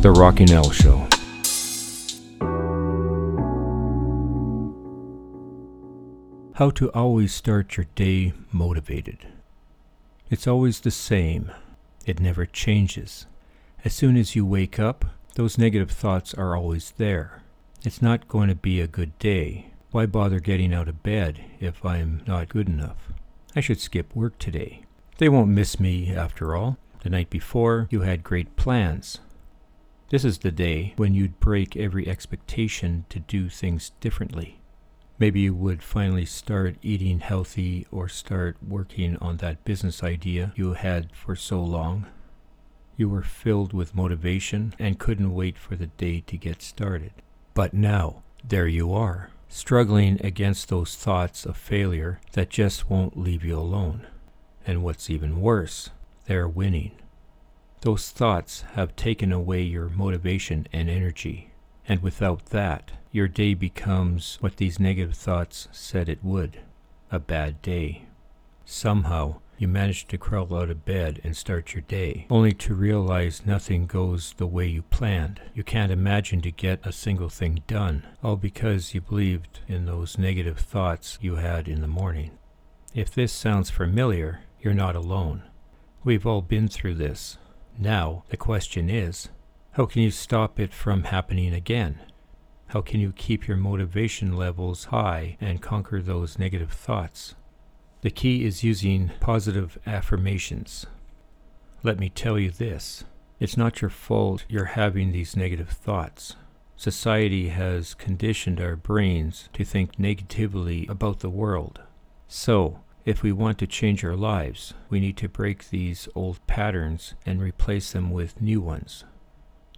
The Rocking Al Show. How to always start your day motivated. It's always the same, it never changes. As soon as you wake up, those negative thoughts are always there. It's not going to be a good day. Why bother getting out of bed if I'm not good enough? I should skip work today. They won't miss me after all. The night before, you had great plans. This is the day when you'd break every expectation to do things differently. Maybe you would finally start eating healthy or start working on that business idea you had for so long. You were filled with motivation and couldn't wait for the day to get started. But now, there you are, struggling against those thoughts of failure that just won't leave you alone. And what's even worse, they're winning. Those thoughts have taken away your motivation and energy, and without that, your day becomes what these negative thoughts said it would a bad day. Somehow, you manage to crawl out of bed and start your day, only to realize nothing goes the way you planned. You can't imagine to get a single thing done, all because you believed in those negative thoughts you had in the morning. If this sounds familiar, you're not alone. We've all been through this, now, the question is how can you stop it from happening again? How can you keep your motivation levels high and conquer those negative thoughts? The key is using positive affirmations. Let me tell you this it's not your fault you're having these negative thoughts. Society has conditioned our brains to think negatively about the world. So, if we want to change our lives, we need to break these old patterns and replace them with new ones.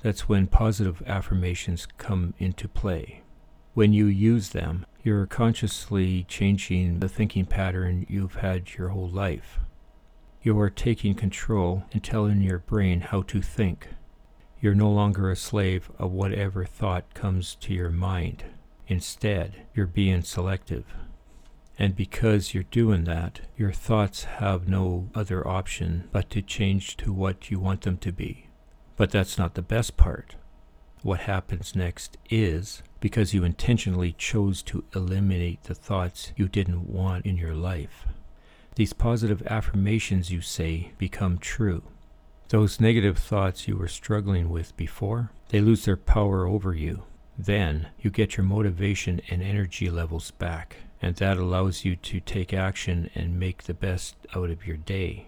That's when positive affirmations come into play. When you use them, you're consciously changing the thinking pattern you've had your whole life. You are taking control and telling your brain how to think. You're no longer a slave of whatever thought comes to your mind. Instead, you're being selective. And because you're doing that, your thoughts have no other option but to change to what you want them to be. But that's not the best part. What happens next is because you intentionally chose to eliminate the thoughts you didn't want in your life. These positive affirmations you say become true. Those negative thoughts you were struggling with before, they lose their power over you. Then you get your motivation and energy levels back and that allows you to take action and make the best out of your day.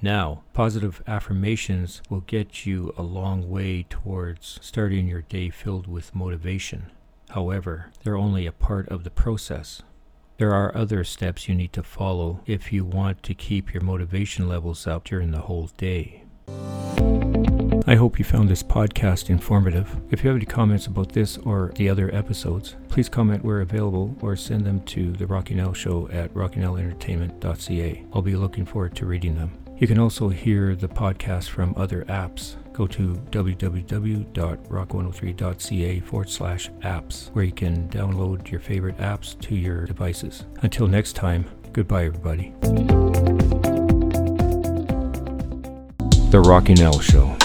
Now, positive affirmations will get you a long way towards starting your day filled with motivation. However, they're only a part of the process. There are other steps you need to follow if you want to keep your motivation levels up during the whole day. I hope you found this podcast informative. If you have any comments about this or the other episodes, please comment where available or send them to the Rocking Al Show at rockingalentertainment.ca. I'll be looking forward to reading them. You can also hear the podcast from other apps. Go to www.rock103.ca forward slash apps, where you can download your favorite apps to your devices. Until next time, goodbye, everybody. The Rocking Al Show.